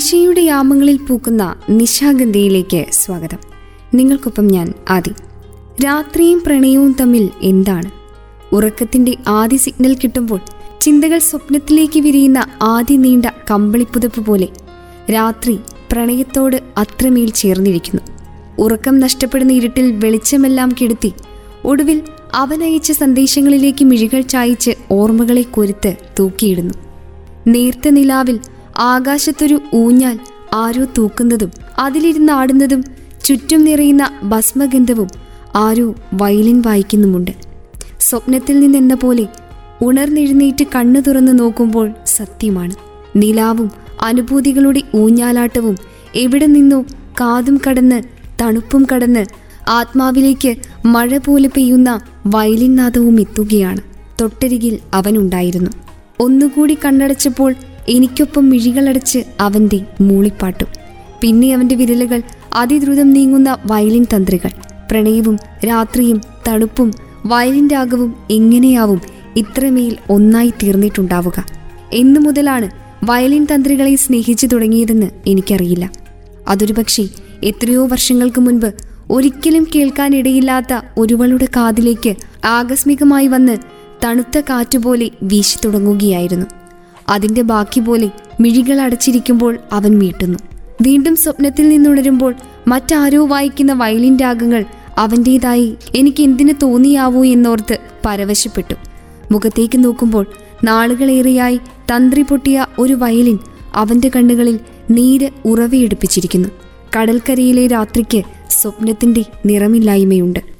നിശയുടെ യാമങ്ങളിൽ പൂക്കുന്ന നിശാഗന്ധിയിലേക്ക് സ്വാഗതം. നിങ്ങൾക്കൊപ്പം ഞാൻ ആദി. രാത്രിയും പ്രണയവും തമ്മിൽ എന്താണ്? ഉറക്കത്തിന്റെ ആദ്യ സിഗ്നൽ കിട്ടുമ്പോൾ ചിന്തകൾ സ്വപ്നത്തിലേക്ക് വിരിയുന്ന ആദ്യ നീണ്ട കമ്പിളിപ്പുതപ്പ് പോലെ രാത്രി പ്രണയത്തോട് അത്രമേൽ ചേർന്നിരിക്കുന്നു. ഉറക്കം നഷ്ടപ്പെടുന്ന ഇരുട്ടിൽ വെളിച്ചമെല്ലാം കെടുത്തി ഒടുവിൽ അവനയച്ച സന്ദേശങ്ങളിലേക്ക് മിഴികൾ ചായച്ച് ഓർമ്മകളെ കൊരുത്ത് തൂക്കിയിടുന്നു. നേർത്ത നിലാവിൽ ആകാശത്തൊരു ഊഞ്ഞാൽ ആരോ തൂക്കുന്നതും അതിലിരുന്ന് ആടുന്നതും ചുറ്റും നിറയുന്ന ഭസ്മഗന്ധവും ആരോ വയലിൻ വായിക്കുന്നുമുണ്ട്. സ്വപ്നത്തിൽ നിന്നെന്ന പോലെ ഉണർന്നെഴുന്നേറ്റ് കണ്ണു തുറന്ന് നോക്കുമ്പോൾ സത്യമാണ്. നിലാവും അനുഭൂതികളുടെ ഊഞ്ഞാലാട്ടവും എവിടെ നിന്നോ കാതും കടന്ന് തണുപ്പും കടന്ന് ആത്മാവിലേക്ക് മഴ പോലെ പെയ്യുന്ന വയലിൻ നാദവും എത്തുകയാണ്. തൊട്ടരികിൽ അവനുണ്ടായിരുന്നു. ഒന്നുകൂടി കണ്ണടച്ചപ്പോൾ എനിക്കൊപ്പം മിഴികളടച്ച് അവന്റെ മൂളിപ്പാട്ടും. പിന്നെ അവന്റെ വിരലുകൾ അതിദ്രുതം നീങ്ങുന്ന വയലിൻ തന്ത്രികൾ. പ്രണയവും രാത്രിയും തണുപ്പും വയലിൻ രാഗവും എങ്ങനെയാവും ഇത്രമേൽ ഒന്നായി തീർന്നിട്ടുണ്ടാവുക. എന്നു മുതലാണ് വയലിൻ തന്ത്രികളെ സ്നേഹിച്ചു തുടങ്ങിയതെന്ന് എനിക്കറിയില്ല. അതൊരു പക്ഷേ എത്രയോ വർഷങ്ങൾക്ക് മുൻപ് ഒരിക്കലും കേൾക്കാനിടയില്ലാത്ത ഒരുവളുടെ കാതിലേക്ക് ആകസ്മികമായി വന്ന് തണുത്ത കാറ്റുപോലെ വീശി തുടങ്ങുകയായിരുന്നു. അതിന്റെ ബാക്കി പോലെ മിഴികൾ അടച്ചിരിക്കുമ്പോൾ അവൻ മീട്ടുന്നു വീണ്ടും സ്വപ്നത്തിൽ നിന്നുണരുമ്പോൾ മറ്റാരോ വായിക്കുന്ന വയലിൻ രാഗങ്ങൾ അവന്റേതായി എനിക്ക് എന്തിനു തോന്നിയാവൂ എന്നോർത്ത് പരവശപ്പെട്ടു. മുഖത്തേക്ക് നോക്കുമ്പോൾ നാളുകളേറെയായി തന്ത്രി പൊട്ടിയ ഒരു വയലിൻ അവന്റെ കണ്ണുകളിൽ നീര് ഉറവയെടുപ്പിച്ചിരിക്കുന്നു. കടൽക്കരയിലെ രാത്രിക്ക് സ്വപ്നത്തിന്റെ നിറമില്ലായ്മയുണ്ട്.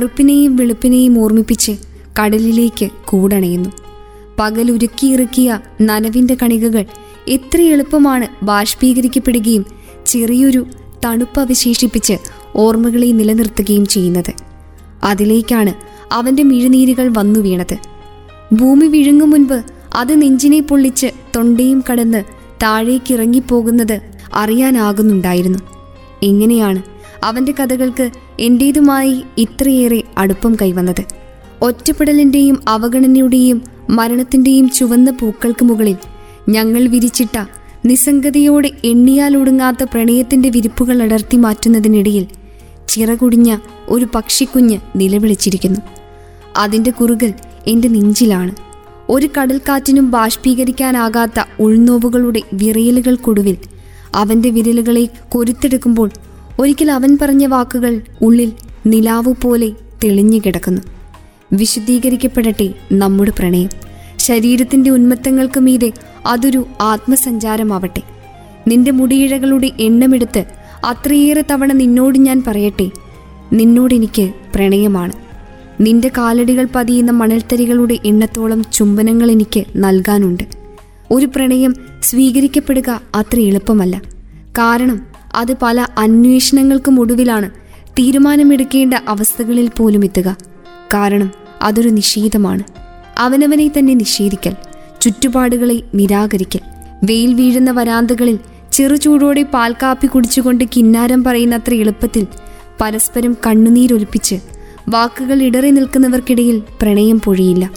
കറുപ്പിനെയും വെളുപ്പിനെയും ഓർമ്മിപ്പിച്ച് കടലിലേക്ക് കൂടണയുന്നു. പകലുരുക്കിയിറക്കിയ നനവിന്റെ കണികകൾ എത്ര എളുപ്പമാണ് ബാഷ്പീകരിക്കപ്പെടുകയും ചെറിയൊരു തണുപ്പ് അവശേഷിപ്പിച്ച് ഓർമ്മകളെ നിലനിർത്തുകയും ചെയ്യുന്നത്. അതിലേക്കാണ് അവന്റെ മിഴുനീരുകൾ വന്നു വീണത്. ഭൂമി വിഴുങ്ങും മുൻപ് അത് നെഞ്ചിനെ പൊള്ളിച്ച് തൊണ്ടയും കടന്ന് താഴേക്കിറങ്ങിപ്പോകുന്നത് അറിയാനാകുന്നുണ്ടായിരുന്നു. എങ്ങനെയാണ് അവന്റെ കഥകൾക്ക് എന്റേതുമായി ഇത്രയേറെ അടുപ്പം കൈവന്നത്. ഒറ്റപ്പെടലിന്റെയും അവഗണനയുടെയും മരണത്തിന്റെയും ചുവന്ന പൂക്കൾക്ക് മുകളിൽ ഞങ്ങൾ വിരിച്ചിട്ട നിസ്സംഗതയോടെ എണ്ണിയാലൊടുങ്ങാത്ത പ്രണയത്തിന്റെ വിരിപ്പുകൾ അടർത്തി മാറ്റുന്നതിനിടയിൽ ചിറകുടിഞ്ഞ ഒരു പക്ഷിക്കുഞ്ഞ് നിലവിളിച്ചിരിക്കുന്നു. അതിന്റെ കുറുകൽ എന്റെ നെഞ്ചിലാണ്. ഒരു കടൽക്കാറ്റിനും ബാഷ്പീകരിക്കാനാകാത്ത ഉൾനോവുകളുടെ വിറയലുകൾക്കൊടുവിൽ അവന്റെ വിരലുകളെ കൊരുത്തെടുക്കുമ്പോൾ ഒരിക്കൽ അവൻ പറഞ്ഞ വാക്കുകൾ ഉള്ളിൽ നിലാവു പോലെ തെളിഞ്ഞു കിടക്കുന്നു. വിശുദ്ധീകരിക്കപ്പെടട്ടെ നമ്മുടെ പ്രണയം. ശരീരത്തിന്റെ ഉന്മത്തങ്ങൾക്ക് മീതെ അതൊരു ആത്മസഞ്ചാരമാവട്ടെ. നിന്റെ മുടിയിഴകളുടെ എണ്ണമെടുത്ത് അത്രയേറെ തവണ നിന്നോട് ഞാൻ പറയട്ടെ. നിന്നോടെനിക്ക് പ്രണയമാണ്. നിന്റെ കാലടികൾ പതിയുന്ന മണൽത്തരികളുടെ എണ്ണത്തോളം ചുംബനങ്ങൾ എനിക്ക് നൽകാനുണ്ട്. ഒരു പ്രണയം സ്വീകരിക്കപ്പെടുക അത്ര എളുപ്പമല്ല. കാരണം അത് പല അന്വേഷണങ്ങൾക്കും ഒടുവിലാണ് തീരുമാനമെടുക്കേണ്ട അവസ്ഥകളിൽ പോലും എത്തുക. കാരണം അതൊരു നിഷേധമാണ്. അവനവനെ തന്നെ നിഷേധിക്കൽ ചുറ്റുപാടുകളെ നിരാകരിക്കൽ വെയിൽ വീഴുന്ന വരാന്തകളിൽ ചെറുചൂടോടെ പാൽക്കാപ്പി കുടിച്ചുകൊണ്ട് കിന്നാരം പറയുന്നത്ര എളുപ്പത്തിൽ പരസ്പരം കണ്ണുനീരൊലിപ്പിച്ച് വാക്കുകൾ ഇടറി നിൽക്കുന്നവർക്കിടയിൽ പ്രണയം പൊഴിയില്ല.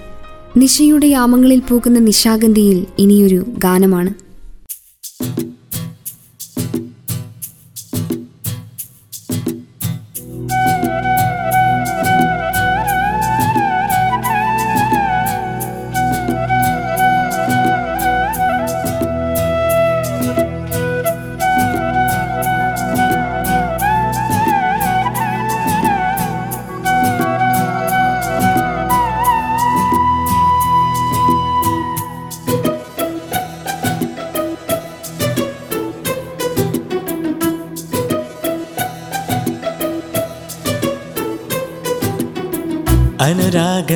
നിശയുടെ യാമങ്ങളിൽ പോകുന്ന നിശാഗന്ധിയിൽ ഇനിയൊരു ഗാനമാണ്.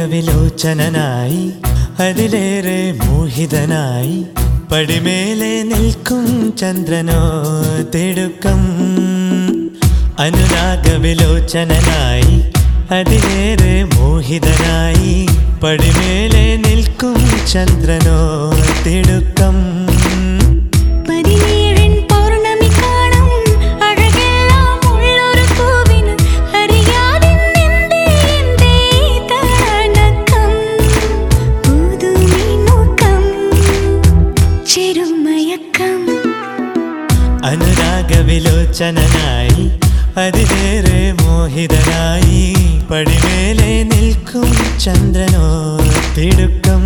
അനുരാഗവിലോചനനായി അതിലേറെ മോഹിതനായി പടിമേലെ നിൽക്കും ചന്ദ്രനോ തിടുക്കം. അനുരാഗ വിലോചനായി അതിലേറെ മോഹിതനായി പടിമേലെ നിൽക്കും ചന്ദ്രനോ തിടുക്കം. അനുരാഗവിലോചനനായി അതിലേറെ മോഹിതനായി പടിമേലെ നിൽക്കും ചന്ദ്രനോ തിടുക്കം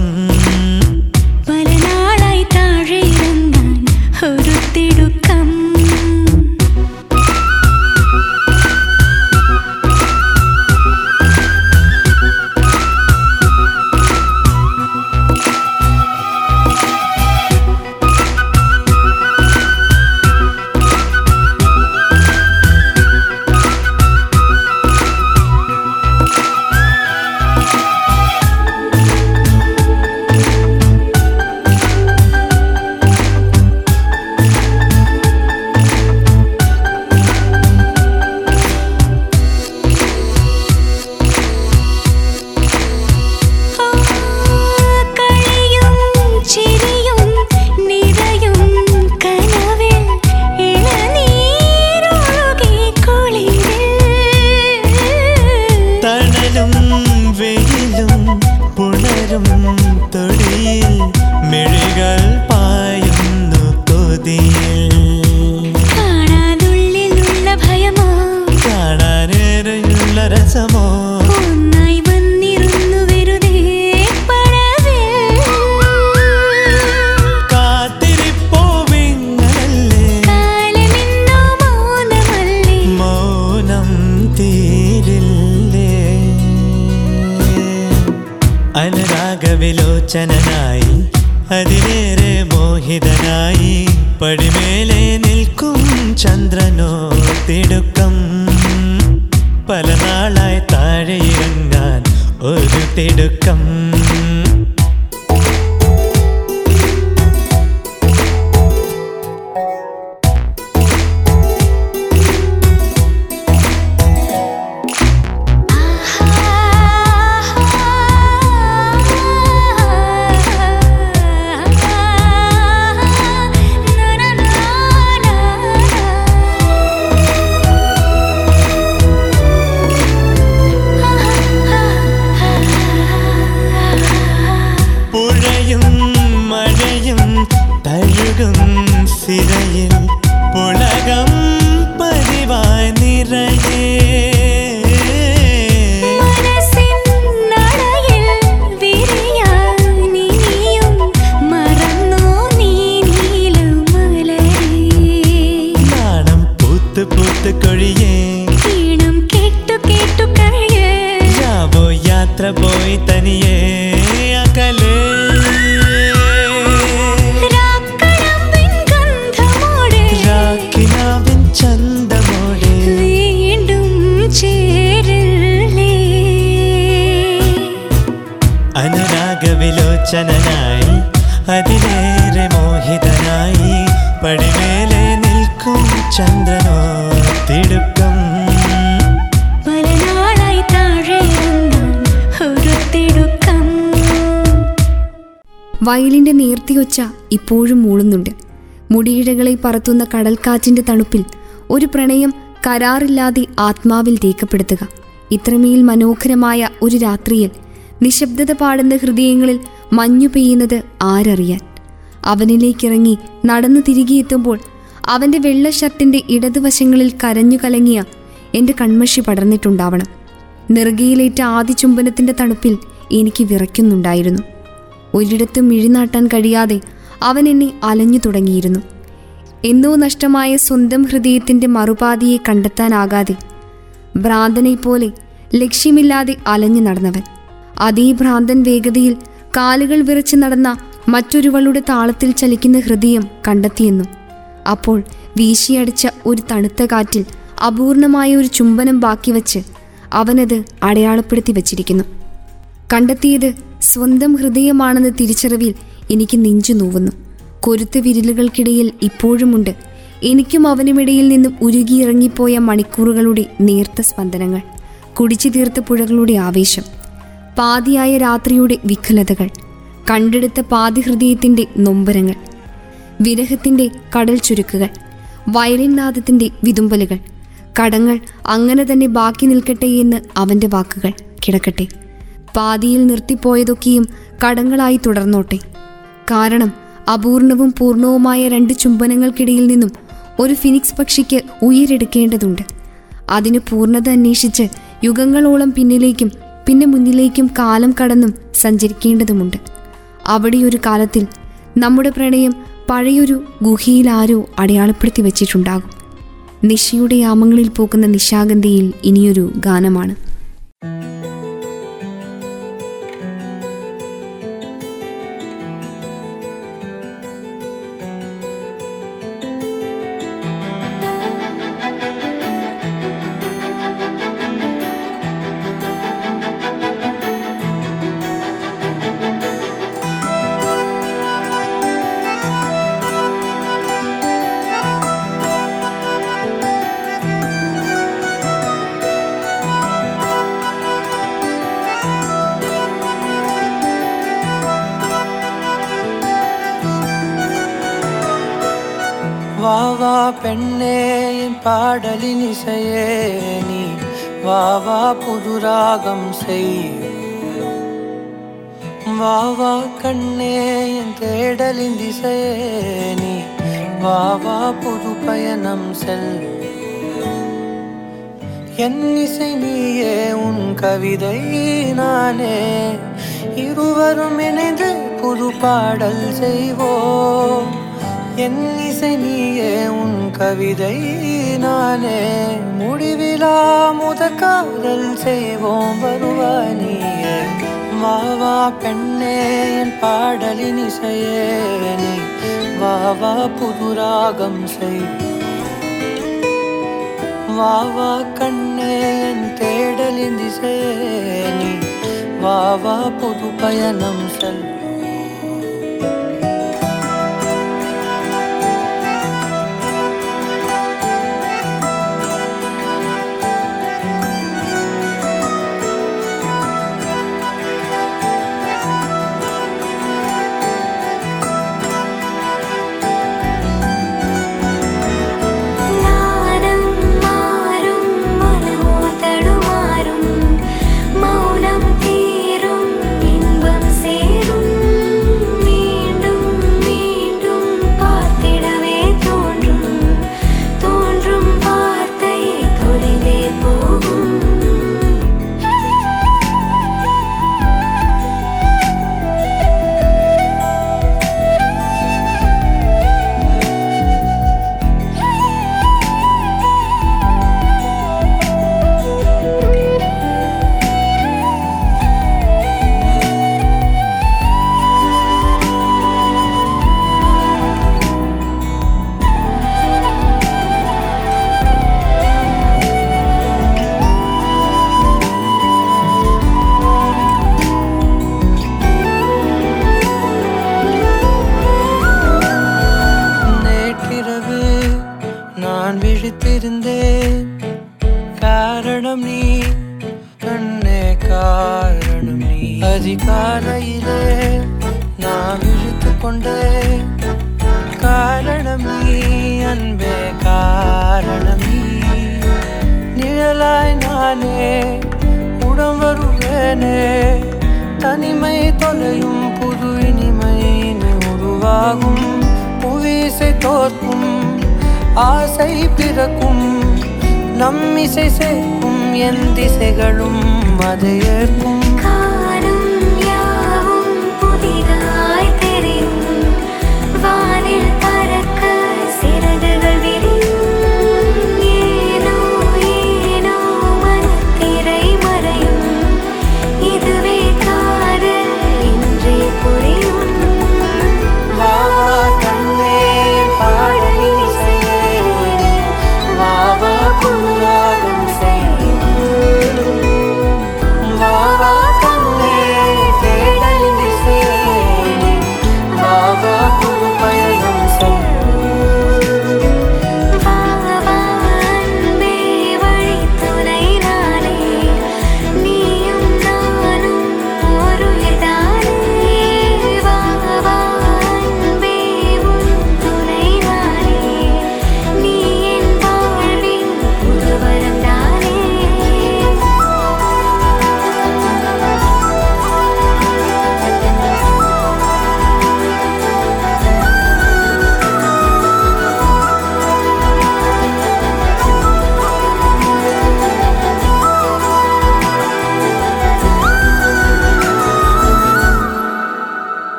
അനുരാഗവിലോചനനായി അതിലേറെ മോഹിതനായി പടിമേലെ നിൽക്കും ചന്ദ്രനോ തിടുക്കം. പല നാളായി താഴെയിറങ്ങാൻ ഒരു തിടുക്കം. അനുരാഗവിലോചനായി അതിലേറെ മോഹിതനായി പടിമേലെ നിൽക്കും ചന്ദ്രനോ തിടുക്കം വയലിന്റെ നേർത്തിയൊച്ച ഇപ്പോഴും മൂളുന്നുണ്ട്. മുടിയിഴകളെ പറത്തുന്ന കടൽക്കാറ്റിന്റെ തണുപ്പിൽ ഒരു പ്രണയം കരാറില്ലാതെ ആത്മാവിൽ രേഖപ്പെടുത്തുക. ഇത്രമേൽ മനോഹരമായ ഒരു രാത്രിയിൽ നിശബ്ദത പാടുന്ന ഹൃദയങ്ങളിൽ മഞ്ഞു പെയ്യുന്നത് ആരറിയാൻ. അവനിലേക്കിറങ്ങി നടന്നു തിരികെയെത്തുമ്പോൾ അവന്റെ വെള്ള ഷർട്ടിന്റെ ഇടതുവശങ്ങളിൽ കരഞ്ഞു കലങ്ങിയ എന്റെ കൺമഷി പടർന്നിട്ടുണ്ടാവണം. നെറുകയിലേറ്റ ആദ്യ ചുംബനത്തിന്റെ തണുപ്പിൽ എനിക്ക് വിറയ്ക്കുന്നുണ്ടായിരുന്നു. ഒരിടത്തും മിഴിനാട്ടാൻ കഴിയാതെ അവൻ എന്നെ അലഞ്ഞു തുടങ്ങിയിരുന്നു. എന്നോ നഷ്ടമായ സ്വന്തം ഹൃദയത്തിന്റെ മറുപാതിയെ കണ്ടെത്താനാകാതെ ഭ്രാന്തനെ പോലെ ലക്ഷ്യമില്ലാതെ അലഞ്ഞു നടന്നവൻ. അതേ ഭ്രാന്തൻ വേഗതയിൽ കാലുകൾ വിറച്ച് നടന്ന മറ്റൊരുവളുടെ താളത്തിൽ ചലിക്കുന്ന ഹൃദയം കണ്ടെത്തിയെന്നും. അപ്പോൾ വീശിയടിച്ച ഒരു തണുത്ത കാറ്റിൽ അപൂർണമായ ഒരു ചുംബനം ബാക്കി വച്ച് അവനത് അടയാളപ്പെടുത്തി വച്ചിരിക്കുന്നു. കണ്ടെത്തിയത് സ്വന്തം ഹൃദയമാണെന്ന തിരിച്ചറിവിൽ എനിക്ക് നെഞ്ചു നോവുന്നു. കൊരുത്ത വിരലുകൾക്കിടയിൽ ഇപ്പോഴുമുണ്ട്. എനിക്കും അവനുമിടയിൽ നിന്നും ഉരുകിയിറങ്ങിപ്പോയ മണിക്കൂറുകളുടെ നേർത്ത സ്പന്ദനങ്ങൾ. കുടിച്ചു തീർത്ത പുഴകളുടെ ആവേശം. പാതിയായ രാത്രിയുടെ വിഖലതകൾ കണ്ടെടുത്ത പാതി ഹൃദയത്തിന്റെ നൊമ്പരങ്ങൾ വിരഹത്തിന്റെ കടൽ ചുരുക്കുകൾ വയലിൻ നാദത്തിന്റെ വിതുമ്പലുകൾ. കടങ്ങൾ അങ്ങനെ തന്നെ ബാക്കി നിൽക്കട്ടെ എന്ന് അവന്റെ വാക്കുകൾ കിടക്കട്ടെ. പാതിയിൽ നിർത്തിപ്പോയതൊക്കെയും കടങ്ങളായി തുടർന്നോട്ടെ. കാരണം അപൂർണവും പൂർണവുമായ രണ്ട് ചുംബനങ്ങൾക്കിടയിൽ നിന്നും ഒരു ഫിനിക്സ് പക്ഷിക്ക് ഉയരെടുക്കേണ്ടതുണ്ട്. അതിന് പൂർണത അന്വേഷിച്ച് യുഗങ്ങളോളം പിന്നിലേക്കും പിന്നെ മുന്നിലേക്കും കാലം കടന്നും സഞ്ചരിക്കേണ്ടതുമുണ്ട്. അവിടെ ഒരു കാലത്തിൽ നമ്മുടെ പ്രണയം പഴയൊരു ഗുഹയിൽ ആരോ അടയാളപ്പെടുത്തി വച്ചിട്ടുണ്ടാകും. നിശയുടെ യാമങ്ങളിൽ പോകുന്ന നിശാഗന്ധിയിൽ ഇനിയൊരു ഗാനമാണ്. இசையே நீ. வா வா புது ராகம் செய். வா வா கண்ணே என் தேடலின் திசையே நீ. வா வா புது பயணம் செல். என் இசை நீயே உன் கவிதை நானே. இருவரும் இணைந்து புது பாடல் செய்வோம். என் இசை நீயே உன் கவிதை நானே. முடிவிலா முத காதல் செய்வோம் வருவா நீயே வா வா பெண்ணே என் பாடலின் இசையே நீ வா வா புது செய். வா வா கண்ணே என் தேடலின் திசையே நீ வா வா புது பயணம் செல்.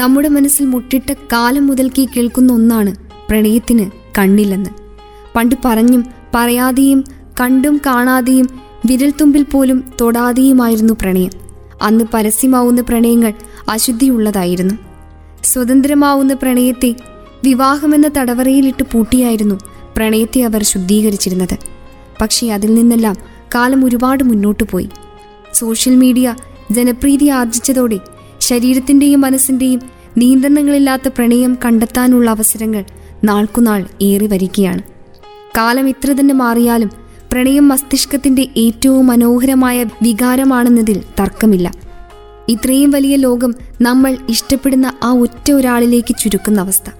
നമ്മുടെ മനസ്സിൽ മുട്ടിട്ട കാലം മുതൽക്കേ കേൾക്കുന്ന ഒന്നാണ് പ്രണയത്തിന് കണ്ണില്ലെന്ന്. പണ്ട് പറഞ്ഞും പറയാതെയും കണ്ടും കാണാതെയും വിരൽത്തുമ്പിൽ പോലും തൊടാതെയുമായിരുന്നു പ്രണയം. അന്ന് പരസ്യമാവുന്ന പ്രണയങ്ങൾ അശുദ്ധിയുള്ളതായിരുന്നു. സ്വതന്ത്രമാവുന്ന പ്രണയത്തെ വിവാഹമെന്ന തടവറയിലിട്ട് പൂട്ടിയായിരുന്നു പ്രണയത്തെ അവർ ശുദ്ധീകരിച്ചിരുന്നത്. പക്ഷേ അതിൽ നിന്നെല്ലാം കാലം ഒരുപാട് മുന്നോട്ടു പോയി. സോഷ്യൽ മീഡിയ ജനപ്രീതി ആർജിച്ചതോടെ ശരീരത്തിന്റെയും മനസ്സിന്റെയും നിയന്ത്രണങ്ങളില്ലാത്ത പ്രണയം കണ്ടെത്താനുള്ള അവസരങ്ങൾ നാൾക്കുനാൾ ഏറി വരികയാണ്. കാലം ഇത്ര തന്നെ മാറിയാലും പ്രണയം മസ്തിഷ്കത്തിന്റെ ഏറ്റവും മനോഹരമായ വികാരമാണെന്നതിൽ തർക്കമില്ല. ഇത്രയും വലിയ ലോകം നമ്മൾ ഇഷ്ടപ്പെടുന്ന ആ ഒറ്റ ഒരാളിലേക്ക് ചുരുക്കുന്ന അവസ്ഥ.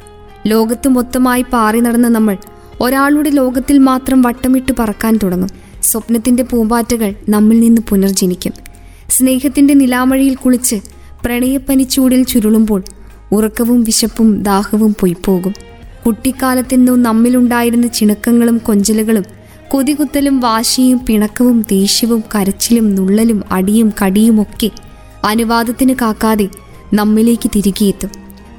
ലോകത്ത് മൊത്തമായി പാറി നടന്ന നമ്മൾ ഒരാളുടെ ലോകത്തിൽ മാത്രം വട്ടമിട്ട് പറക്കാൻ തുടങ്ങും. സ്വപ്നത്തിന്റെ പൂമ്പാറ്റകൾ നമ്മിൽ നിന്ന് പുനർജനിക്കും. സ്നേഹത്തിന്റെ നിലാമഴയിൽ കുളിച്ച് പ്രണയപ്പനിച്ചൂടിൽ ചുരുളുമ്പോൾ ഉറക്കവും വിശപ്പും ദാഹവും പൊയ്പോകും കുട്ടിക്കാലത്തെന്നോ നമ്മിലുണ്ടായിരുന്ന ചിണക്കങ്ങളും കൊഞ്ചലുകളും കൊതികുത്തലും വാശിയും പിണക്കവും ദേഷ്യവും കരച്ചിലും നുള്ളലും അടിയും കടിയുമൊക്കെ അനുവാദത്തിന് കാക്കാതെ നമ്മിലേക്ക് തിരികെയെത്തും.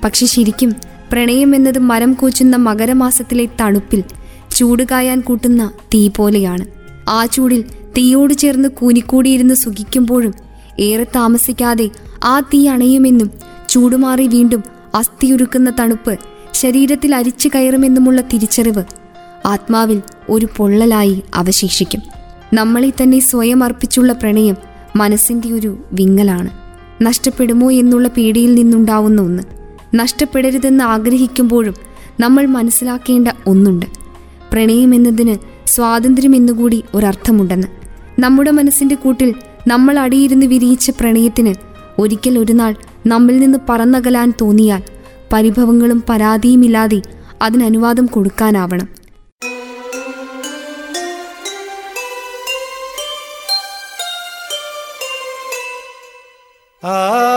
പക്ഷെ ശരിക്കും പ്രണയം എന്നത് മരം കൂച്ചുന്ന മകരമാസത്തിലെ തണുപ്പിൽ ചൂട് കായാൻ കൂട്ടുന്ന തീ പോലെയാണ്. ആ ചൂടിൽ തീയോട് ചേർന്ന് കൂനിക്കൂടിയിരുന്ന് സുഖിക്കുമ്പോഴും ഏറെ താമസിക്കാതെ ആ തീ അണയുമെന്നും ചൂടുമാറി വീണ്ടും അസ്ഥിയുരുക്കുന്ന തണുപ്പ് ശരീരത്തിൽ അരിച്ചു കയറുമെന്നുമുള്ള തിരിച്ചറിവ് ആത്മാവിൽ ഒരു പൊള്ളലായി അവശേഷിക്കും. നമ്മളെ തന്നെ സ്വയം അർപ്പിച്ചുള്ള പ്രണയം മനസ്സിന്റെ ഒരു വിങ്ങലാണ്. നഷ്ടപ്പെടുമോ എന്നുള്ള പേടിയിൽ നിന്നുണ്ടാവുന്ന ഒന്ന്. നഷ്ടപ്പെടരുതെന്ന് ആഗ്രഹിക്കുമ്പോഴും നമ്മൾ മനസ്സിലാക്കേണ്ട ഒന്നുണ്ട്. പ്രണയം എന്നതിന് സ്വാതന്ത്ര്യം എന്നുകൂടി ഒരർത്ഥമുണ്ടെന്ന്. നമ്മുടെ മനസ്സിന്റെ കൂട്ടിൽ നമ്മൾ അടിയിരുന്ന് വിരിയിച്ച പ്രണയത്തിന് ഒരിക്കൽ ഒരു നാൾ നമ്മിൽ നിന്ന് പറന്നകലാൻ തോന്നിയാൽ പരിഭവങ്ങളും പരാതിയുമില്ലാതെ അതിനനുവാദം കൊടുക്കാനാവണം. ആ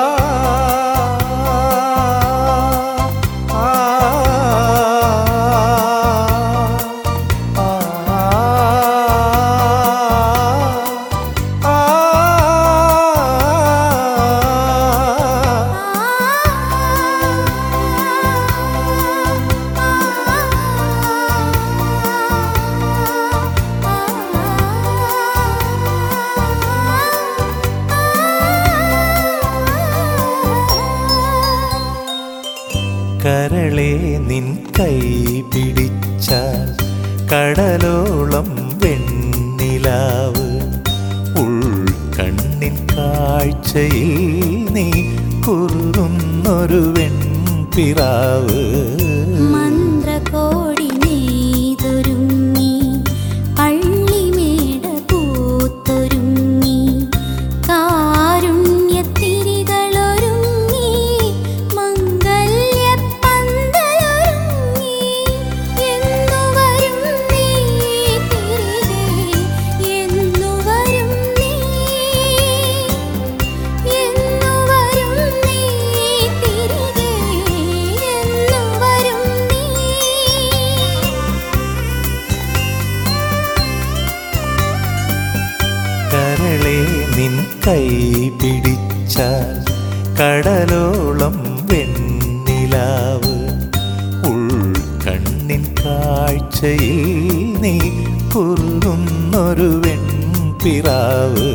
കാഴ്ചയിൽ നീ കുറുകുന്നൊരു വെൺപിറാവ്.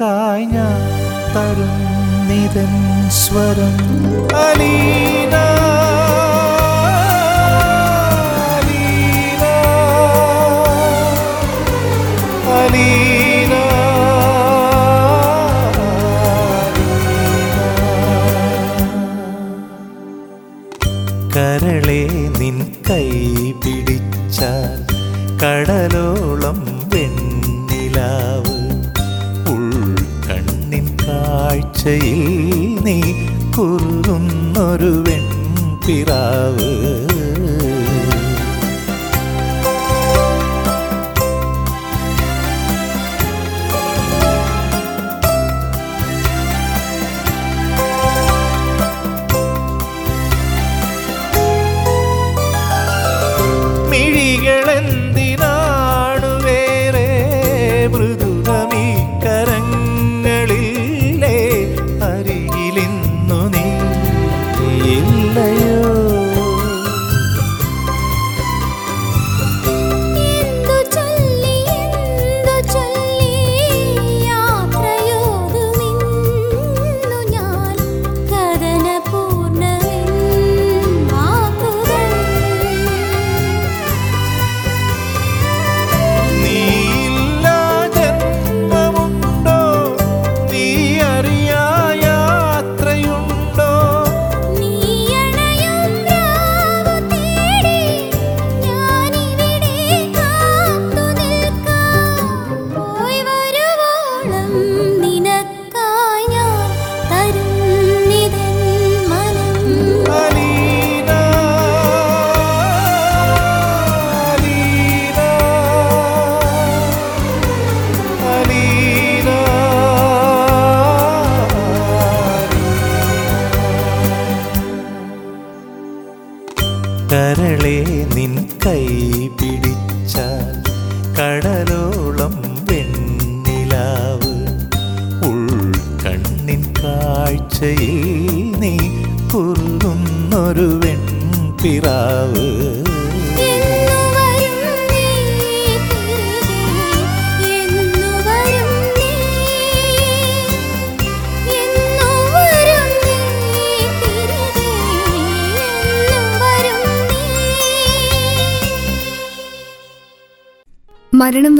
നിനക്കായി ഞാൻ തരുന്നിതൻ നിതൻ സ്വരം അലീന.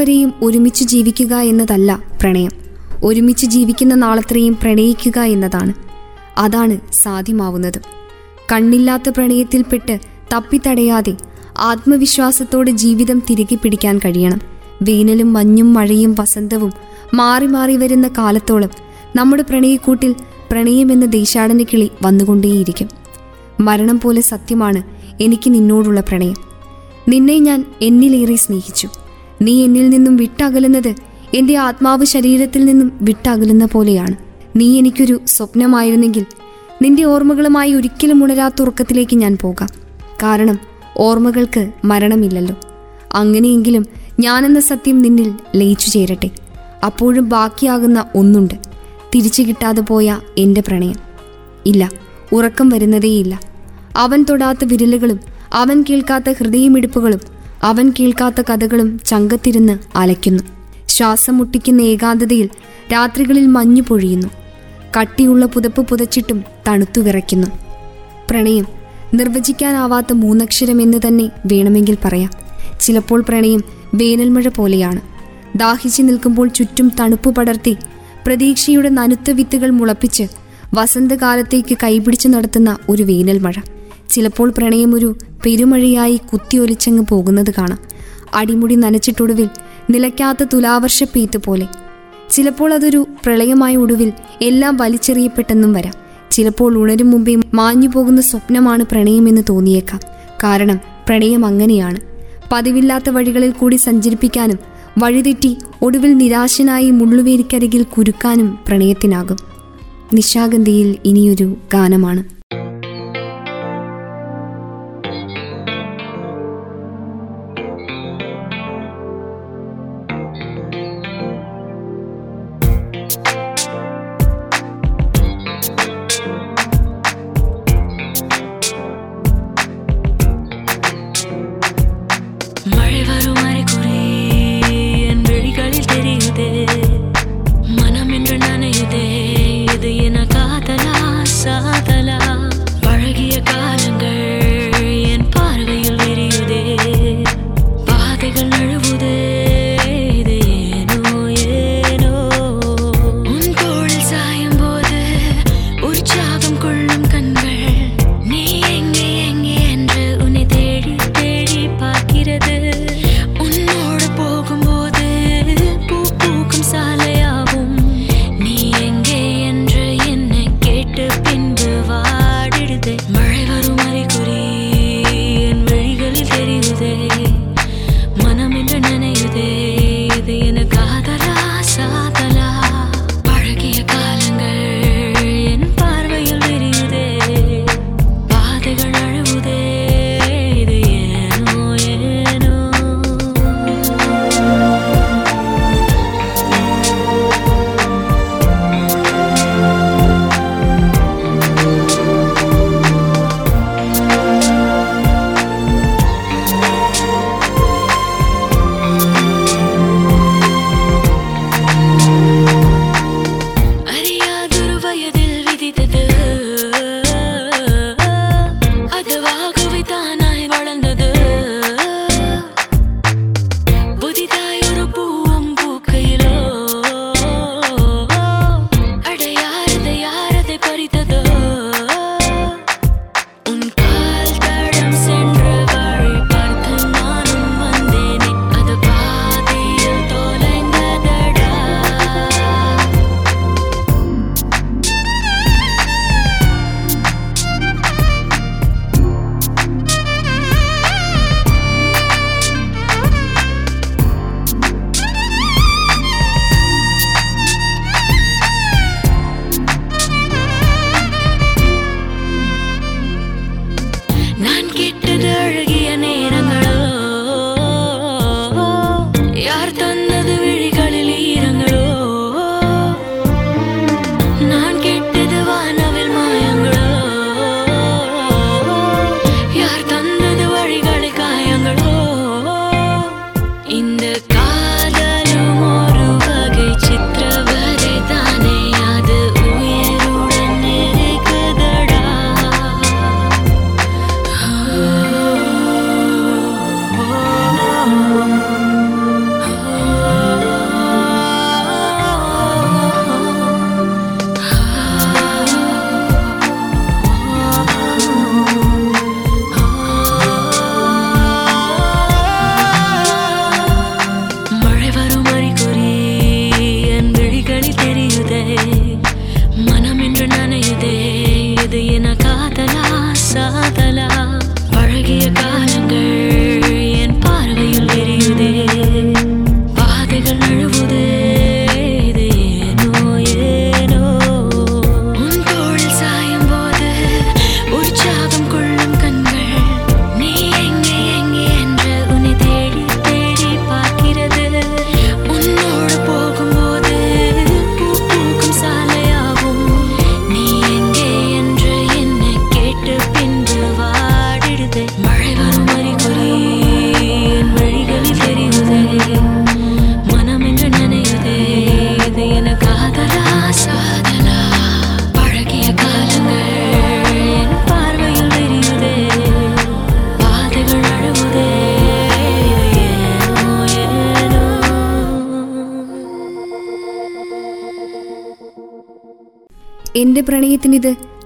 വരെയും ഒരുമിച്ച് ജീവിക്കുക എന്നതല്ല പ്രണയം. ഒരുമിച്ച് ജീവിക്കുന്ന നാളത്രയും പ്രണയിക്കുക എന്നതാണ്. അതാണ് സാധ്യമാവുന്നത്. കണ്ണില്ലാത്ത പ്രണയത്തിൽപ്പെട്ട് തപ്പിത്തടയാതെ ആത്മവിശ്വാസത്തോടെ ജീവിതം തിരികെ പിടിക്കാൻ കഴിയണം. വേനലും മഞ്ഞും മഴയും വസന്തവും മാറി മാറി വരുന്ന കാലത്തോളം നമ്മുടെ പ്രണയക്കൂട്ടിൽ പ്രണയമെന്ന ദേശാടന കിളി വന്നുകൊണ്ടേയിരിക്കും. മരണം പോലെ സത്യമാണ് എനിക്ക് നിന്നോടുള്ള പ്രണയം. നിന്നെ ഞാൻ എന്നിലേറെ സ്നേഹിച്ചു. നീ എന്നിൽ നിന്നും വിട്ടകലുന്നത് എന്റെ ആത്മാവ് ശരീരത്തിൽ നിന്നും വിട്ടകലുന്ന പോലെയാണ്. നീ എനിക്കൊരു സ്വപ്നമായിരുന്നെങ്കിൽ നിന്റെ ഓർമ്മകളുമായി ഒരിക്കലും ഉണരാത്ത ഉറക്കത്തിലേക്ക് ഞാൻ പോകാം. കാരണം ഓർമ്മകൾക്ക് മരണമില്ലല്ലോ. അങ്ങനെയെങ്കിലും ഞാനെന്ന സത്യം നിന്നിൽ ലയിച്ചു ചേരട്ടെ. അപ്പോഴും ബാക്കിയാകുന്ന ഒന്നുണ്ട്. തിരിച്ചു കിട്ടാതെ പോയ എന്റെ പ്രണയം. ഇല്ല ഉറക്കം വരുന്നതേയില്ല. അവൻ തൊടാത്ത വിരലുകളും അവൻ കേൾക്കാത്ത ഹൃദയമിടിപ്പുകളും അവൻ കേൾക്കാത്ത കഥകളും ചങ്കത്തിരുന്ന് അലയ്ക്കുന്നു. ശ്വാസം മുട്ടിക്കുന്ന ഏകാന്തതയിൽ രാത്രികളിൽ മഞ്ഞു പൊഴിയുന്നു. കട്ടിയുള്ള പുതപ്പ് പുതച്ചിട്ടും തണുത്തു വിറയ്ക്കുന്നു. പ്രണയം നിർവചിക്കാനാവാത്ത മൂന്നക്ഷരം എന്ന് തന്നെ വേണമെങ്കിൽ പറയാം. ചിലപ്പോൾ പ്രണയം വേനൽമഴ പോലെയാണ്. ദാഹിച്ചു നിൽക്കുമ്പോൾ ചുറ്റും തണുപ്പ് പടർത്തി പ്രതീക്ഷയുടെ നനുത്ത വിത്തുകൾ മുളപ്പിച്ച് വസന്തകാലത്തേക്ക് കൈപിടിച്ചു നടത്തുന്ന ഒരു വേനൽമഴ. ചിലപ്പോൾ പ്രണയം ഒരു പെരുമഴയായി കുത്തിയൊലിച്ചങ്ങ് പോകുന്നത് കാണാം. അടിമുടി നനച്ചിട്ടൊടുവിൽ നിലയ്ക്കാത്ത തുലാവർഷ പെയ്ത്ത് പോലെ. ചിലപ്പോൾ അതൊരു പ്രളയമായ ഒടുവിൽ എല്ലാം വലിച്ചെറിയപ്പെട്ടെന്നും വരാം. ചിലപ്പോൾ ഉണരും മുമ്പേ മാഞ്ഞു പോകുന്ന സ്വപ്നമാണ് പ്രണയമെന്ന് തോന്നിയേക്കാം. കാരണം പ്രണയം അങ്ങനെയാണ്. പതിവില്ലാത്ത വഴികളിൽ കൂടി സഞ്ചരിപ്പിക്കാനും വഴിതെറ്റി ഒടുവിൽ നിരാശനായി മുള്ളുവേലിക്കരികിൽ കുരുക്കാനും പ്രണയത്തിനാകും. നിശാഗന്ധിയിൽ ഇനിയൊരു ഗാനമാണ്.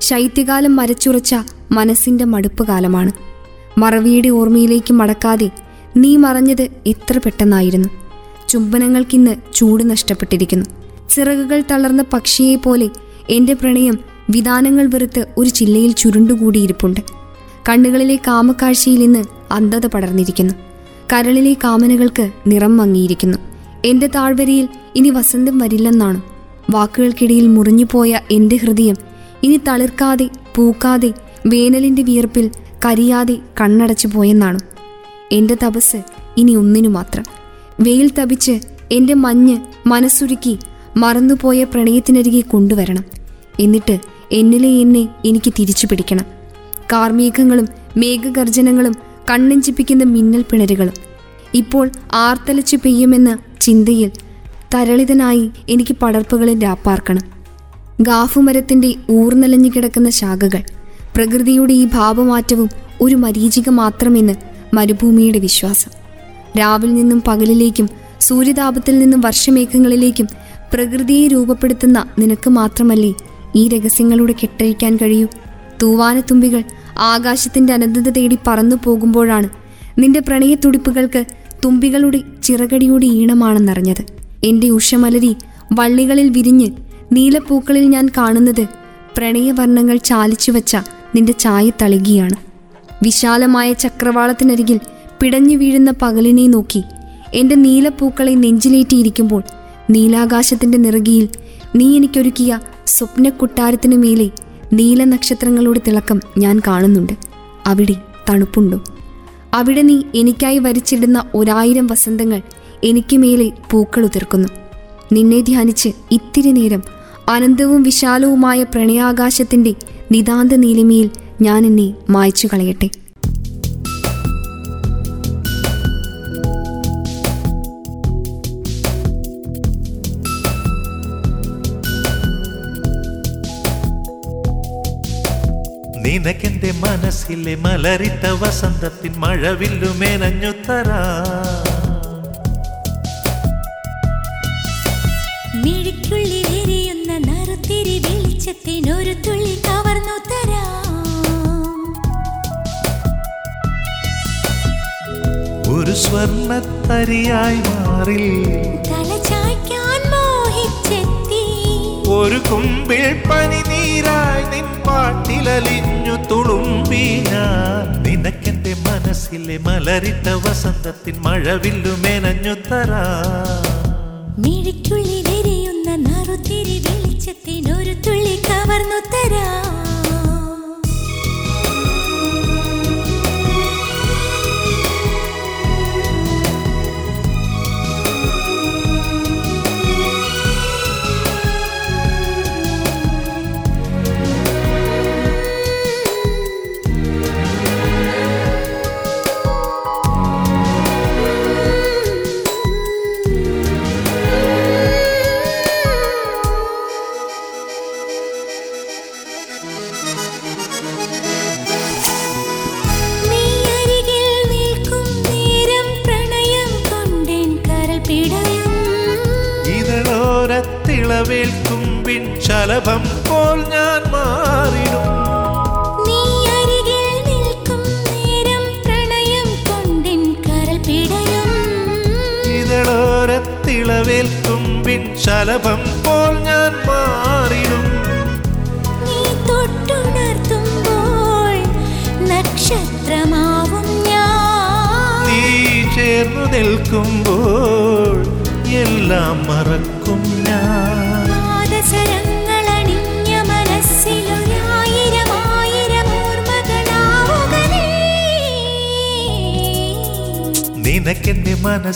ശൈത്യകാലം മരച്ചുറച്ച മനസ്സിന്റെ മടുപ്പ് കാലമാണ് മറവിയുടെ ഓർമ്മയിലേക്ക് മടക്കാതെ നീ മറഞ്ഞത് എത്ര പെട്ടെന്നായിരുന്നു. ചുംബനങ്ങൾക്കിന്ന് ചൂട് നഷ്ടപ്പെട്ടിരിക്കുന്നു. ചിറകുകൾ തളർന്ന പക്ഷിയെ പോലെ എന്റെ പ്രണയം വിധാനങ്ങൾ വെറുത്ത് ഒരു ചില്ലയിൽ ചുരുണ്ടുകൂടിയിരിപ്പുണ്ട്. കണ്ണുകളിലെ കാമക്കാഴ്ചയിൽ ഇന്ന് അന്ധത പടർന്നിരിക്കുന്നു. കരളിലെ കാമനകൾക്ക് നിറം മങ്ങിയിരിക്കുന്നു. എന്റെ താഴ്വരയിൽ ഇനി വസന്തം വരില്ലെന്നാണ്. വാക്കുകൾക്കിടയിൽ മുറിഞ്ഞുപോയ എന്റെ ഹൃദയം ഇനി തളിർക്കാതെ പൂക്കാതെ വേനലിന്റെ വിയർപ്പിൽ കരിയാതെ കണ്ണടച്ചു പോയെന്നാണ്. എന്റെ തപസ് ഇനി ഒന്നിനു മാത്രം. വെയിൽ തപിച്ച് എന്റെ മഞ്ഞ് മനസ്സുരുക്കി മറന്നുപോയ പ്രണയത്തിനരികെ കൊണ്ടുവരണം. എന്നിട്ട് എന്നിലെ എന്നെ എനിക്ക് തിരിച്ചു പിടിക്കണം. കാർമേഘങ്ങളും മേഘഗർജനങ്ങളും കണ്ണഞ്ചിപ്പിക്കുന്ന മിന്നൽ പിണരുകളും. ഇപ്പോൾ ആർത്തലച്ചു പെയ്യുമെന്ന ചിന്തയിൽ തരളിതനായി എനിക്ക് പടർപ്പുകളിൽ രാപ്പാർക്കണം. ഗാഫുമരത്തിന്റെ ഊർന്നലഞ്ഞു കിടക്കുന്ന ശാഖകൾ. പ്രകൃതിയുടെ ഈ ഭാവമാറ്റവും ഒരു മരീചിക മാത്രമെന്ന് മരുഭൂമിയുടെ വിശ്വാസം. രാവിൽ നിന്നും പകലിലേക്കും സൂര്യതാപത്തിൽ നിന്നും വർഷമേഘങ്ങളിലേക്കും പ്രകൃതിയെ രൂപപ്പെടുത്തുന്ന നിനക്ക് മാത്രമല്ലേ ഈ രഹസ്യങ്ങളുടെ കെട്ടഴിക്കാൻ കഴിയൂ? തൂവാനത്തുമ്പികൾ ആകാശത്തിന്റെ അനന്തത തേടി പറന്നു പോകുമ്പോഴാണ് നിന്റെ പ്രണയത്തുടിപ്പുകൾക്ക് തുമ്പികളുടെ ചിറകടിയുടെ ഈണമാണെന്നറിഞ്ഞത്. എന്റെ ഉഷമലരി വള്ളികളിൽ വിരിഞ്ഞ് നീലപ്പൂക്കളിൽ ഞാൻ കാണുന്നത് പ്രണയവർണങ്ങൾ ചാലിച്ചു വച്ച നിന്റെ ചായ തളികിയാണ്. വിശാലമായ ചക്രവാളത്തിനരികിൽ പിടഞ്ഞു വീഴുന്ന പകലിനെ നോക്കി എന്റെ നീലപ്പൂക്കളെ നെഞ്ചിലേറ്റിയിരിക്കുമ്പോൾ നീലാകാശത്തിന്റെ നിറകിയിൽ നീ എനിക്കൊരുക്കിയ സ്വപ്നക്കുട്ടാരത്തിനു മേലെ നീല നക്ഷത്രങ്ങളുടെ തിളക്കം ഞാൻ കാണുന്നുണ്ട്. അവിടെ തണുപ്പുണ്ടോ? അവിടെ നീ എനിക്കായി വരിച്ചിടുന്ന ഒരായിരം വസന്തങ്ങൾ എനിക്ക് മേലെ പൂക്കൾ ഉതിർക്കുന്നു. നിന്നെ ധ്യാനിച്ച് ഇത്തിരി നേരം അനന്തവും വിശാലവുമായ പ്രണയാകാശത്തിന്റെ നിതാന്ത നീലിമയിൽ ഞാൻ എന്നെ മായ്ച്ചു കളയട്ടെ. നിനക്കെന്റെ മനസ്സിലെ മലരിത്ത വസന്തത്തിൻ മഴവില്ലു മേനഞ്ഞു തരാ. വെളിച്ചത്തിനൊരു തുള്ളി കവർന്നു തരാം. ഒരു സ്വർണത്തരിയായി മാറി തലചായ്ക്കാൻ മോഹിച്ചെത്തി. ഒരു കുമ്പിൾ പനിനീരായി നിൻ പാട്ടിലലിഞ്ഞു തുളുമ്പി ഞാൻ. നിനക്കെന്റെ മനസ്സിലെ മലരിട്ട വസന്തത്തിൻ മഴവില്ലു മെനഞ്ഞു തരാ. മിഴിക്കുള്ളിലെരിയുന്ന നറുതിരി വെളിച്ചത്തിനൊരു കവർന്നു തരാം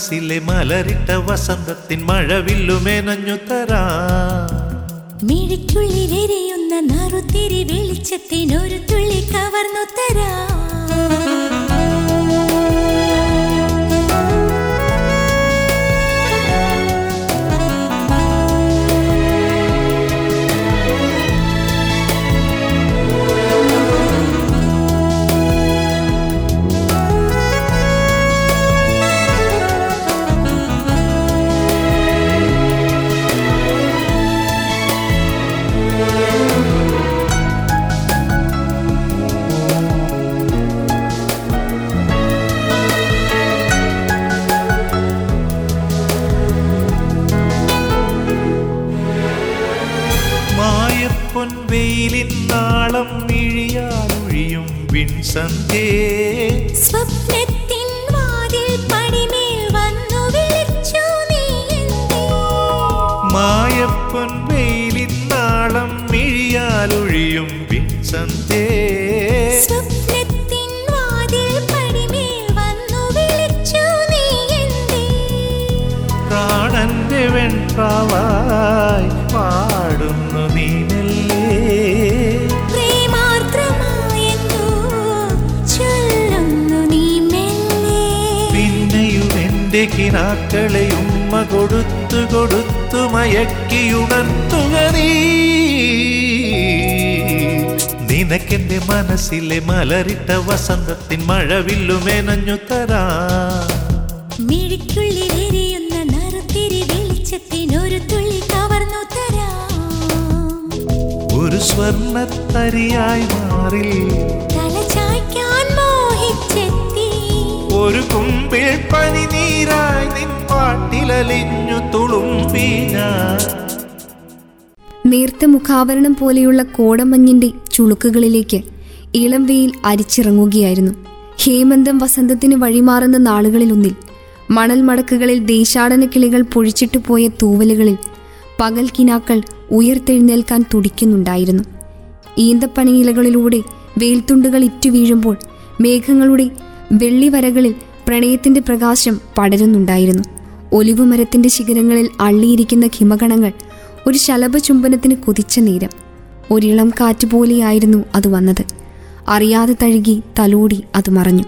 മനസ്സിലെ മലരിട്ട വസന്തത്തിൻ മഴവില്ലുമേനഞ്ഞു നിനക്കെന്റെ മനസ്സിലെ മലരിട്ട വസന്തത്തിൻ മഴവില്ലുമെനഞ്ഞു തരാ. മിഴിക്കുള്ളിൽ എരിയുന്ന നറുത്തിരി വെളിച്ചത്തിനൊരു തുള്ളി കവർന്നു തരാ. ഒരു സ്വർണത്തരിയായി മാറി തല ചായ്ക്കാൻ മോഹിച്ചെത്തി. ഒരു കുമ്പിൽ പനിനീരായി നിൻ പാട്ടിലലിഞ്ഞു നേർത്ത മുഖാവരണം പോലെയുള്ള കോടമഞ്ഞിന്റെ ചുളുക്കുകളിലേക്ക് ഇളം വെയിൽ അരിച്ചിറങ്ങുകയായിരുന്നു. ഹേമന്തം വസന്തത്തിന് വഴിമാറുന്ന നാളുകളിലൊന്നിൽ മണൽ മടക്കുകളിൽ ദേശാടന കിളികൾ പൊഴിച്ചിട്ടു പോയ തൂവലുകളിൽ പകൽ കിനാക്കൾ ഉയർത്തെഴുന്നേൽക്കാൻ തുടിക്കുന്നുണ്ടായിരുന്നു. ഈന്തപ്പനയിലകളിലൂടെ വെയിൽത്തുണ്ടുകൾ ഇറ്റു വീഴുമ്പോൾ മേഘങ്ങളുടെ വെള്ളിവരകളിൽ പ്രണയത്തിന്റെ പ്രകാശം പടരുന്നുണ്ടായിരുന്നു. ഒലിവുമരത്തിന്റെ ശിഖരങ്ങളിൽ അള്ളിയിരിക്കുന്ന ഹിമഗണങ്ങൾ ഒരു ശലഭചുംബനത്തിന് കൊതിച്ച നേരം ഒരിളം കാറ്റ് പോലെയായിരുന്നു അത് വന്നത്. അറിയാതെ തഴുകി തലോടി അത് മറഞ്ഞു.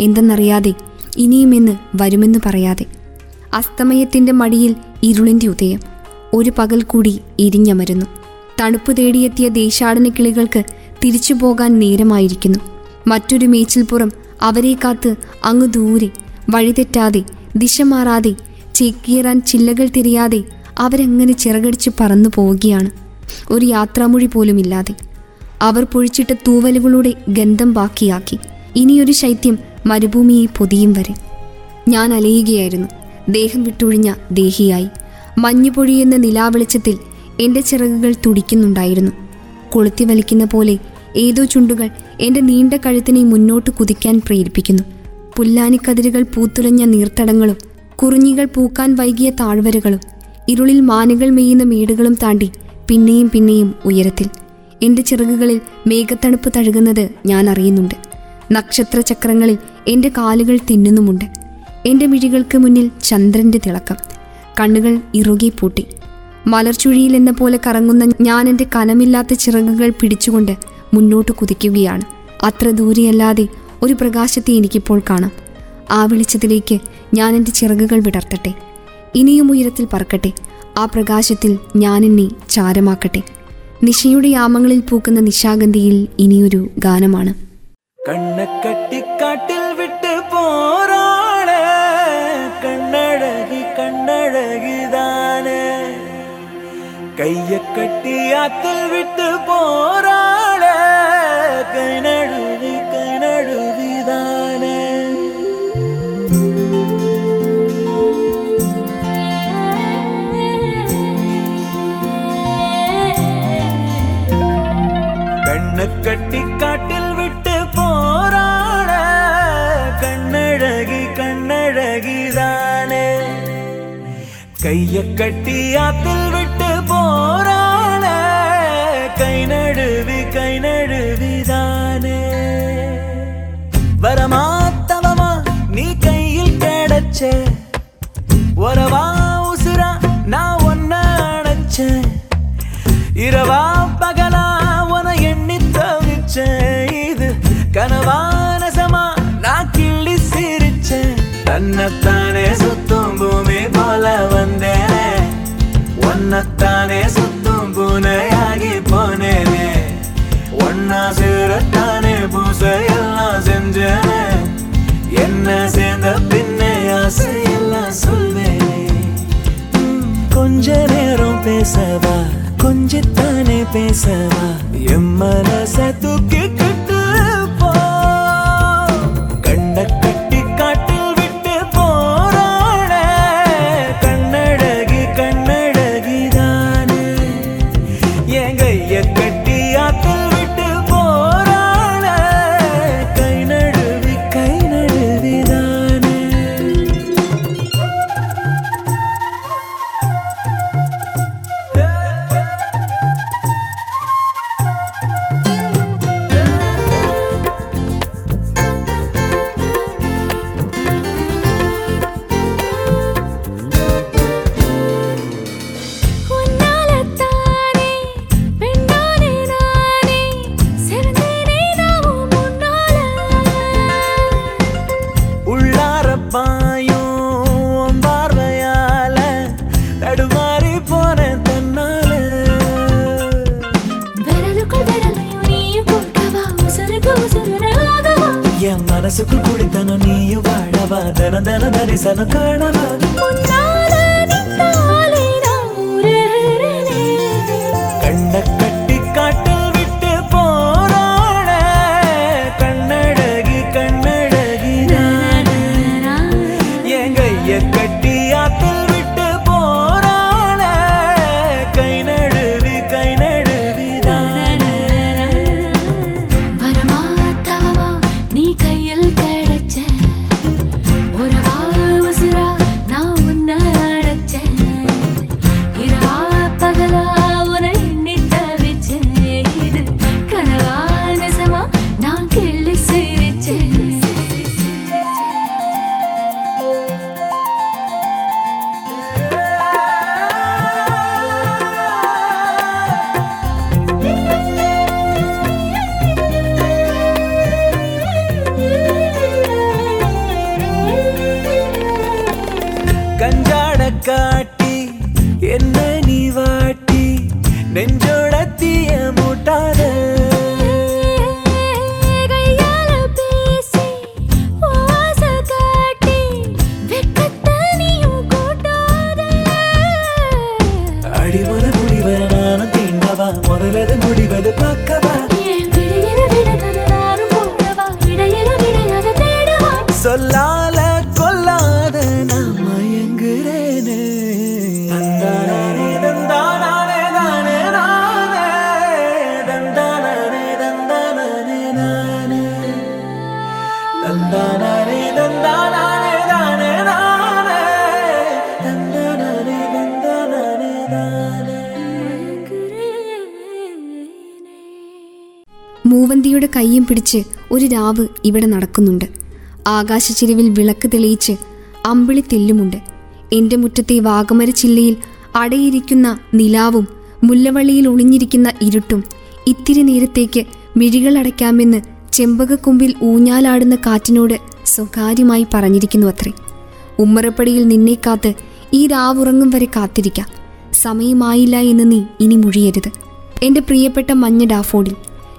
എന്തെന്നറിയാതെ ഇനിയുമെന്ന് വരുമെന്ന് പറയാതെ. അസ്തമയത്തിന്റെ മടിയിൽ ഇരുളിന്റെ ഉദയം. ഒരു പകൽ കൂടി ഇരിഞ്ഞമരുന്നു. തണുപ്പ് തേടിയെത്തിയ ദേശാടന കിളികൾക്ക് തിരിച്ചു പോകാൻ നേരമായിരിക്കുന്നു. മറ്റൊരു മേച്ചിൽപ്പുറം അവരെ കാത്ത് അങ്ങ് ദൂരെ വഴിതെറ്റാതെ ദിശ മാറാതെ ചേക്കീറാൻ ചില്ലകൾ തിരിയാതെ അവരങ്ങനെ ചിറകടിച്ച് പറന്നു പോവുകയാണ്. ഒരു യാത്രാമൊഴി പോലുമില്ലാതെ അവർ പൊഴിച്ചിട്ട തൂവലുകളുടെ ഗന്ധം ബാക്കിയാക്കി. ഇനിയൊരു ശൈത്യം മരുഭൂമിയെ പൊതിയും വരെ. ഞാൻ അലയുകയായിരുന്നു. ദേഹം വിട്ടൊഴിഞ്ഞ ദേഹിയായി. മഞ്ഞു പൊഴിയുന്ന നിലാവെളിച്ചത്തിൽ എന്റെ ചിറകുകൾ തുടിക്കുന്നുണ്ടായിരുന്നു. കൊളുത്തി വലിക്കുന്ന പോലെ ഏതോ ചുണ്ടുകൾ എന്റെ നീണ്ട കഴുത്തിനെ മുന്നോട്ട് കുതിക്കാൻ പ്രേരിപ്പിക്കുന്നു. പുല്ലാനിക്കതിരുകൾ പൂത്തുലഞ്ഞ നീർത്തടങ്ങളും കുറിഞ്ഞികൾ പൂക്കാൻ വൈകിയ താഴ്വരകളും ഇരുളിൽ മാനുകൾ മെയ്യുന്ന മേടുകളും താണ്ടി പിന്നെയും പിന്നെയും ഉയരത്തിൽ. എന്റെ ചിറകുകളിൽ മേഘത്തണുപ്പ് തഴുകുന്നത് ഞാൻ അറിയുന്നുണ്ട്. നക്ഷത്ര ചക്രങ്ങളിൽ എന്റെ കാലുകൾ തിന്നുന്നുമുണ്ട്. എന്റെ മിഴികൾക്ക് മുന്നിൽ ചന്ദ്രന്റെ തിളക്കം. കണ്ണുകൾ ഇറുകി പൂട്ടി. മലർച്ചുഴിയിൽ എന്ന പോലെ കറങ്ങുന്ന ഞാൻ എന്റെ കനമില്ലാത്ത ചിറകുകൾ പിടിച്ചുകൊണ്ട് മുന്നോട്ട് കുതിക്കുകയാണ്. അത്ര ദൂരെയല്ലാതെ ഒരു പ്രകാശത്തെ എനിക്കിപ്പോൾ കാണാം. ആ വെളിച്ചത്തിലേക്ക് ഞാൻ എന്റെ ചിറകുകൾ വിടർത്തട്ടെ. ഇനിയും ഉയരത്തിൽ പറക്കട്ടെ. ആ പ്രകാശത്തിൽ ഞാൻ എന്നെ ചാരമാക്കട്ടെ. നിശയുടെ യാമങ്ങളിൽ പൂക്കുന്ന നിശാഗന്ധിയിൽ ഇനിയൊരു ഗാനമാണ്. കണ്ണക്കട്ടിക്കാട്ടിൽ വിട്ട് പോറാൾ കണ്ണഴകി കണ്ണഴകിതാന് കയ്യക്കട്ടിയാത്തിൽ വിട്ട് പോറാൾ കൈനഴുകി கட்டி காட்டில் விட்டு போராட. கண்ணழகி கண்ணழகிதானே. கைய கட்டி ஆத்தில் விட்டு போராட. கை நழுவி கை நழுவிதானே. வரமா தவமா நீ கையில் கிடைச்சே உறவா உசுரா நான் ஒன்ன அணைச்சேன். இரவா கனவானசமா நான் கிள்ளி சிரிச்சேன். தன்னைத்தானே சுத்தும் பூமி போல வந்தேனே. ஒன்னத்தானே சுத்தும் பூனையாகி போனேனே. ஒன்னா சேரத்தானே பூசை எல்லாம் செஞ்சேனே. என்ன சேர்ந்த பின்னே ஆசை எல்லாம் சொல்வேனே கொஞ்ச நேரம் பேசவா? கொஞ்சத்தானே பேசவா? என் மனச தூக்கி കയ്യും പിടിച്ച് ഒരു രാവ് ഇവിടെ നടക്കുന്നുണ്ട്. ആകാശച്ചിരിവിൽ വിളക്ക് തെളിയിച്ച് അമ്പിളി തെല്ലുമുണ്ട്. എന്റെ മുറ്റത്തെ വാഗമര ചില്ലയിൽ അടയിരിക്കുന്ന നിലാവും മുല്ലവള്ളിയിൽ ഒളിഞ്ഞിരിക്കുന്ന ഇരുട്ടും ഇത്തിരി നേരത്തേക്ക് മിഴികളടയ്ക്കാമെന്ന് ചെമ്പകക്കൊമ്പിൽ ഊഞ്ഞാലാടുന്ന കാറ്റിനോട് സ്വകാര്യമായി പറഞ്ഞിരിക്കുന്നു അത്രേ. ഉമ്മറപ്പടിയിൽ നിന്നെ കാത്ത് ഈ രാവുറങ്ങും വരെ കാത്തിരിക്കാം. സമയമായില്ല എന്ന് നീ ഇനി മുഴിയരുത്. എന്റെ പ്രിയപ്പെട്ട മഞ്ഞ ഡാഫോഡിൽ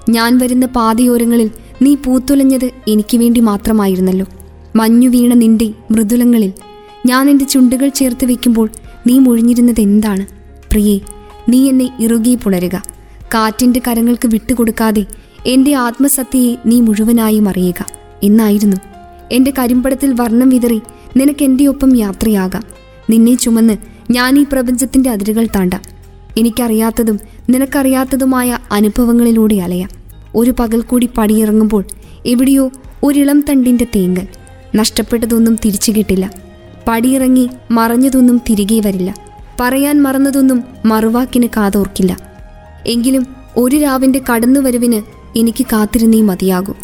ഞാൻ വരുന്ന പാതയോരങ്ങളിൽ നീ പൂത്തുലഞ്ഞത് എനിക്ക് വേണ്ടി മാത്രമായിരുന്നല്ലോ. മഞ്ഞു വീണ നിന്റെ മൃദുലങ്ങളിൽ ഞാൻ എന്റെ ചുണ്ടുകൾ ചേർത്ത് വെക്കുമ്പോൾ നീ മുഴിഞ്ഞിരുന്നത് എന്താണ്? പ്രിയേ നീ എന്നെ ഇറുകി പുണരുക. കാറ്റിന്റെ കരങ്ങൾക്ക് വിട്ടുകൊടുക്കാതെ എന്റെ ആത്മസത്യയെ നീ മുഴുവനായും അറിയുക. എന്നായിരുന്നു. എന്റെ കരിമ്പടത്തിൽ വർണം വിതറി നിനക്ക് എന്റെ ഒപ്പം യാത്രയാകാം. നിന്നെ ചുമന്ന് ഞാൻ ഈ പ്രപഞ്ചത്തിന്റെ അതിരുകൾ താണ്ടാം. എനിക്കറിയാത്തതും നിനക്കറിയാത്തതുമായ അനുഭവങ്ങളിലൂടെ അലയാം. ഒരു പകൽ കൂടി പടിയിറങ്ങുമ്പോൾ എവിടെയോ ഒരിളം തണ്ടിന്റെ തേങ്ങൽ നഷ്ടപ്പെട്ടതൊന്നും തിരിച്ചു കിട്ടില്ല. പടിയിറങ്ങി മറഞ്ഞതൊന്നും തിരികെ വരില്ല. പറയാൻ മറന്നതൊന്നും മറുവാക്കിന് കാതോർക്കില്ല. എങ്കിലും ഒരു രാവിന്റെ കടന്നുവരവിന് എനിക്ക് കാത്തിരുന്നേ മതിയാകൂ.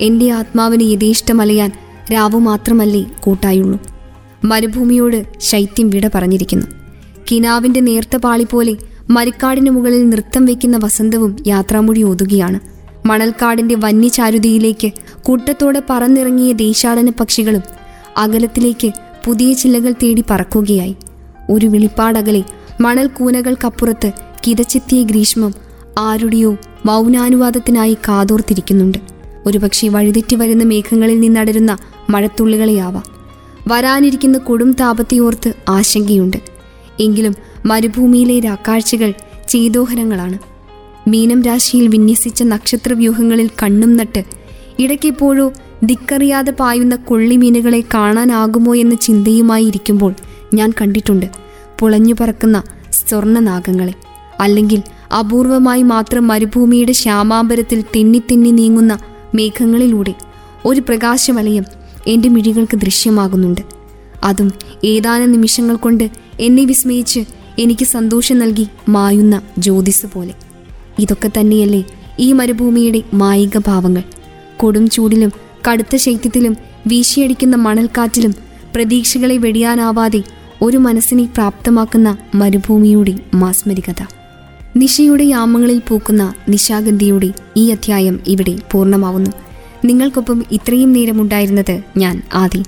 എന്റെ ആത്മാവിന് യഥേഷ്ടമലയാൻ രാവു മാത്രമല്ലേ കൂട്ടായുള്ളൂ. മരുഭൂമിയോട് ശൈത്യം വിട പറഞ്ഞിരിക്കുന്നു. കിനാവിന്റെ നേർത്ത പാളി പോലെ മരിക്കാടിന് മുകളിൽ നൃത്തം വയ്ക്കുന്ന വസന്തവും യാത്രാമൊഴി ഒതുകയാണ്. മണൽക്കാടിന്റെ വന്യചാരുതിയിലേക്ക് കൂട്ടത്തോടെ പറന്നിറങ്ങിയ ദേശാടന പക്ഷികളും അകലത്തിലേക്ക് പുതിയ ചില്ലകൾ തേടി പറക്കുകയായി. ഒരു വിളിപ്പാടകലെ മണൽ കൂനകൾക്കപ്പുറത്ത് കിതച്ചെത്തിയ ഗ്രീഷ്മം ആരുടെയോ മൗനാനുവാദത്തിനായി കാതോർത്തിരിക്കുന്നുണ്ട്. ഒരുപക്ഷെ വഴിതെറ്റി വരുന്ന മേഘങ്ങളിൽ നിന്നടരുന്ന മഴത്തുള്ളികളെയാവാം. വരാനിരിക്കുന്ന കൊടും താപത്തെയോർത്ത് ആശങ്കയുണ്ട്. എങ്കിലും മരുഭൂമിയിലെ രാക്കാഴ്ചകൾ ചേതോഹരങ്ങളാണ്. മീനം രാശിയിൽ വിന്യസിച്ച നക്ഷത്രവ്യൂഹങ്ങളിൽ കണ്ണും നട്ട് ഇടയ്ക്കെപ്പോഴോ ദിക്കറിയാതെ പായുന്ന കൊള്ളിമീനുകളെ കാണാനാകുമോ എന്ന ചിന്തയുമായി ഇരിക്കുമ്പോൾ ഞാൻ കണ്ടിട്ടുണ്ട്. പുളഞ്ഞു പറക്കുന്ന സ്വർണനാഗങ്ങളെ അല്ലെങ്കിൽ അപൂർവമായി മാത്രം മരുഭൂമിയുടെ ശ്യാമാമ്പരത്തിൽ തെന്നി തെന്നി നീങ്ങുന്ന മേഘങ്ങളിലൂടെ ഒരു പ്രകാശവലയം എന്റെ മിഴികൾക്ക് ദൃശ്യമാകുന്നുണ്ട്. അതും ഏതാനും നിമിഷങ്ങൾ കൊണ്ട് എന്നെ വിസ്മയിച്ച് എനിക്ക് സന്തോഷം നൽകി മായുന്ന ജ്യോതിസ് പോലെ. ഇതൊക്കെ തന്നെയല്ലേ ഈ മരുഭൂമിയുടെ മായിക ഭാവങ്ങൾ. കൊടും ചൂടിലും കടുത്ത ശൈത്യത്തിലും വീശിയടിക്കുന്ന മണൽക്കാറ്റിലും പ്രതീക്ഷകളെ വെടിയാനാവാതെ ഒരു മനസ്സിനെ പ്രാപ്തമാക്കുന്ന മരുഭൂമിയുടെ മാസ്മരികത. നിശയുടെ യാമങ്ങളിൽ പൂക്കുന്ന നിശാഗന്ധിയുടെ ഈ അധ്യായം ഇവിടെ പൂർണമാവുന്നു. നിങ്ങൾക്കൊപ്പം ഇത്രയും നേരമുണ്ടായിരുന്നത് ഞാൻ ആദി.